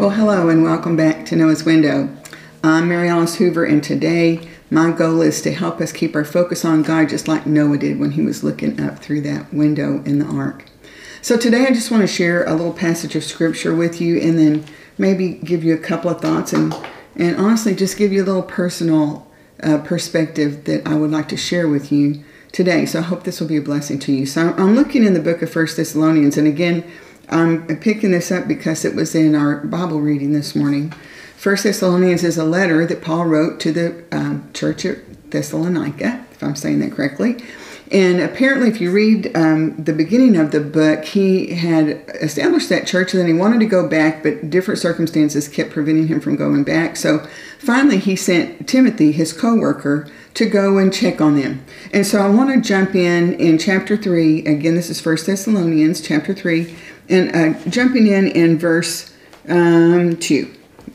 Well, hello and welcome back to Noah's Window. I'm Mary Alice Hoover, and today my goal is to help us keep our focus on God just like Noah did when he was looking up through that window in the ark. So, today I just want to share a little passage of scripture with you and then maybe give you a couple of thoughts and, and honestly just give you a little personal uh, perspective that I would like to share with you today. So, I hope this will be a blessing to you. So, I'm looking in the book of First Thessalonians, and again, I'm picking this up because it was in our Bible reading this morning. First Thessalonians is a letter that Paul wrote to the um, church at Thessalonica, if I'm saying that correctly. And apparently, if you read um, the beginning of the book, he had established that church and then he wanted to go back, but different circumstances kept preventing him from going back. So finally, he sent Timothy, his co worker, to go and check on them. And so I want to jump in in chapter 3. Again, this is First Thessalonians chapter 3, and uh, jumping in in verse um, 2,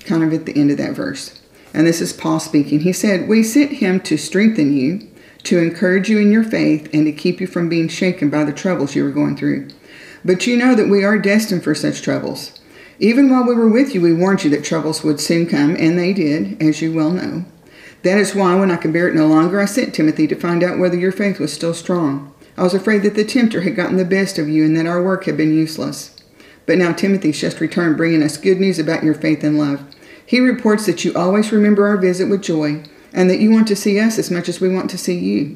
kind of at the end of that verse. And this is Paul speaking. He said, We sent him to strengthen you, to encourage you in your faith, and to keep you from being shaken by the troubles you were going through. But you know that we are destined for such troubles. Even while we were with you, we warned you that troubles would soon come, and they did, as you well know. That is why, when I could bear it no longer, I sent Timothy to find out whether your faith was still strong. I was afraid that the tempter had gotten the best of you and that our work had been useless. But now Timothy's just returned, bringing us good news about your faith and love. He reports that you always remember our visit with joy and that you want to see us as much as we want to see you.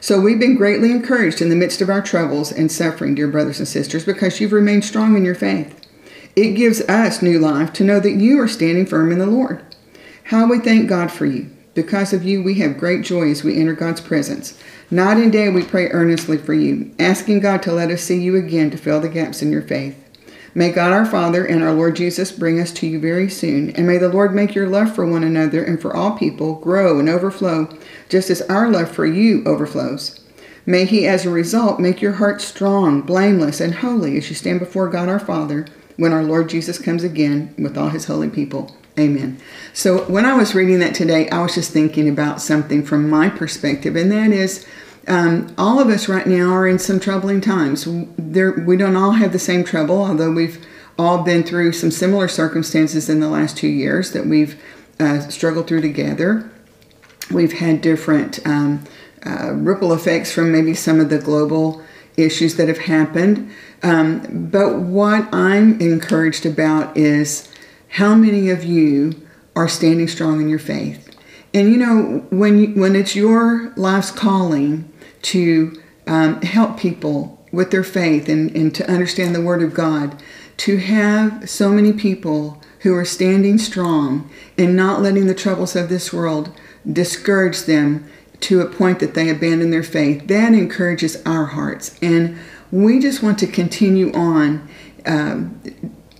So we've been greatly encouraged in the midst of our troubles and suffering, dear brothers and sisters, because you've remained strong in your faith. It gives us new life to know that you are standing firm in the Lord. How we thank God for you. Because of you, we have great joy as we enter God's presence. Night and day we pray earnestly for you, asking God to let us see you again to fill the gaps in your faith. May God our Father and our Lord Jesus bring us to you very soon, and may the Lord make your love for one another and for all people grow and overflow, just as our love for you overflows. May He, as a result, make your heart strong, blameless, and holy as you stand before God our Father when our Lord Jesus comes again with all His holy people. Amen. So, when I was reading that today, I was just thinking about something from my perspective, and that is um, all of us right now are in some troubling times. There, we don't all have the same trouble, although we've all been through some similar circumstances in the last two years that we've uh, struggled through together. We've had different um, uh, ripple effects from maybe some of the global issues that have happened. Um, but what I'm encouraged about is how many of you are standing strong in your faith? And you know, when when it's your life's calling to um, help people with their faith and, and to understand the Word of God, to have so many people who are standing strong and not letting the troubles of this world discourage them to a point that they abandon their faith, that encourages our hearts. And we just want to continue on. Um,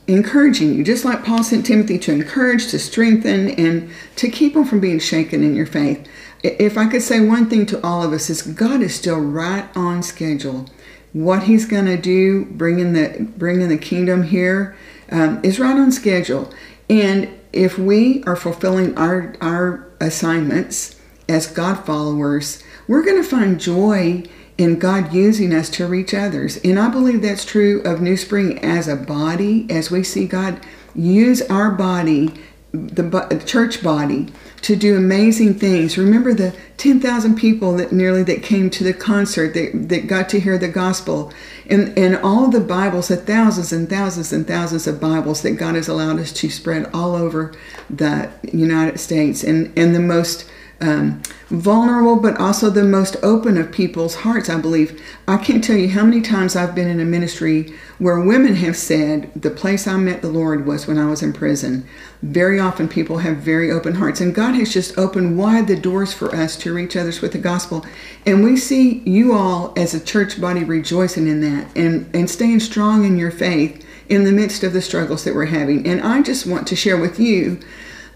encouraging you, just like Paul sent Timothy to encourage, to strengthen, and to keep them from being shaken in your faith. If I could say one thing to all of us is God is still right on schedule. What He's going to do, bringing the bringing the kingdom here, um, is right on schedule. And if we are fulfilling our our assignments as God followers, we're going to find joy in God using us to reach others. And I believe that's true of New Spring as a body, as we see God use our body, the church body, to do amazing things. Remember the 10,000 people that nearly that came to the concert that, that got to hear the gospel and, and all the Bibles, the thousands and thousands and thousands of Bibles that God has allowed us to spread all over the United States and, and the most um, vulnerable, but also the most open of people's hearts, I believe. I can't tell you how many times I've been in a ministry where women have said, The place I met the Lord was when I was in prison. Very often people have very open hearts, and God has just opened wide the doors for us to reach others with the gospel. And we see you all as a church body rejoicing in that and, and staying strong in your faith in the midst of the struggles that we're having. And I just want to share with you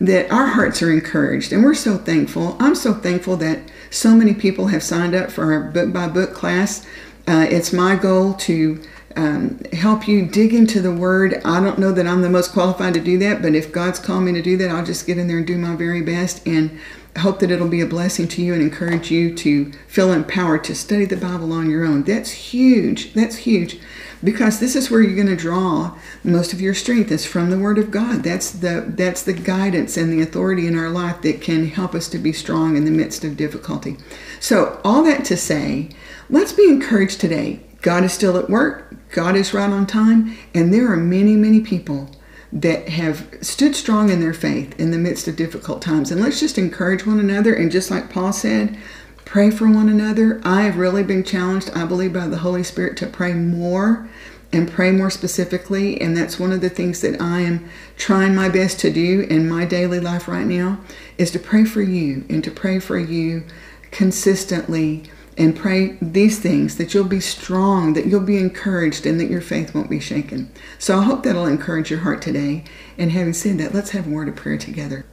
that our hearts are encouraged and we're so thankful. I'm so thankful that so many people have signed up for our book by book class. Uh, it's my goal to um, help you dig into the Word. I don't know that I'm the most qualified to do that, but if God's called me to do that, I'll just get in there and do my very best. And hope that it'll be a blessing to you and encourage you to feel empowered to study the Bible on your own. That's huge. That's huge because this is where you're going to draw most of your strength is from the word of god. That's the that's the guidance and the authority in our life that can help us to be strong in the midst of difficulty. So all that to say let's be encouraged today. God is still at work god is right on time and there are many many people that have stood strong in their faith in the midst of difficult times. And let's just encourage one another and just like paul said pray for one another. I have really been challenged, I believe, by the Holy Spirit to pray more and pray more specifically. And that's one of the things that I am trying my best to do in my daily life right now is to pray for you and to pray for you consistently and pray these things that you'll be strong, that you'll be encouraged, and that your faith won't be shaken. So I hope that'll encourage your heart today. And having said that, let's have a word of prayer together.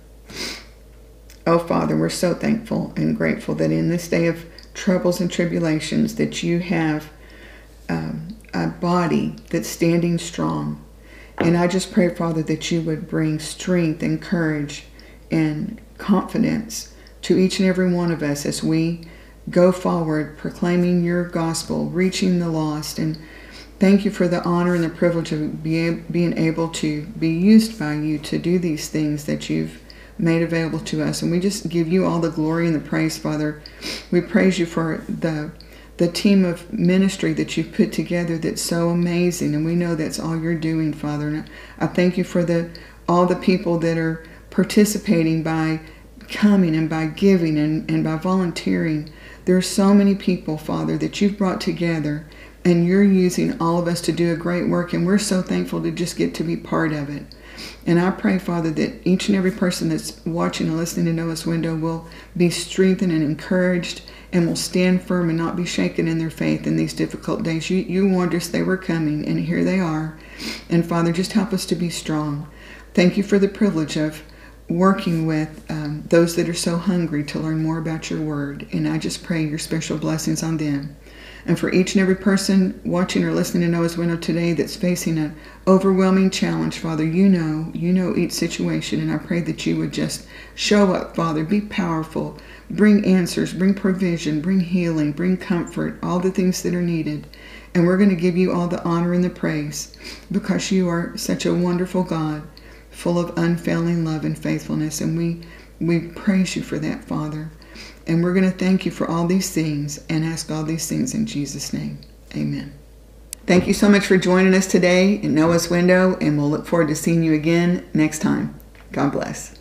Oh, Father, we're so thankful and grateful that in this day of troubles and tribulations that you have um, a body that's standing strong. And I just pray, Father, that you would bring strength and courage and confidence to each and every one of us as we go forward proclaiming your gospel, reaching the lost. And thank you for the honor and the privilege of being able to be used by you to do these things that you've made available to us. And we just give you all the glory and the praise, Father. We praise you for the the team of ministry that you've put together that's so amazing. And we know that's all you're doing father. And i thank you for the all the people that are participating by coming and by giving and, and by volunteering. There are so many people father that you've brought together and you're using all of us to do a great work. And we're so thankful to just get to be part of it and I pray, Father, that each and every person that's watching and listening to Noah's Window will be strengthened and encouraged and will stand firm and not be shaken in their faith in these difficult days. You, you warned us they were coming, and here they are. And Father, just help us to be strong. Thank you for the privilege of working with um, those that are so hungry to learn more about your word. And I just pray your special blessings on them. And for each and every person watching or listening to Noah's Window today that's facing an overwhelming challenge, Father, you know, you know each situation. And I pray that you would just show up, Father, be powerful, bring answers, bring provision, bring healing, bring comfort, all the things that are needed. And we're going to give you all the honor and the praise because you are such a wonderful God, full of unfailing love and faithfulness. And we, we praise you for that, Father. And we're going to thank you for all these things and ask all these things in Jesus' name. Amen. Thank you so much for joining us today in Noah's Window, and we'll look forward to seeing you again next time. God bless.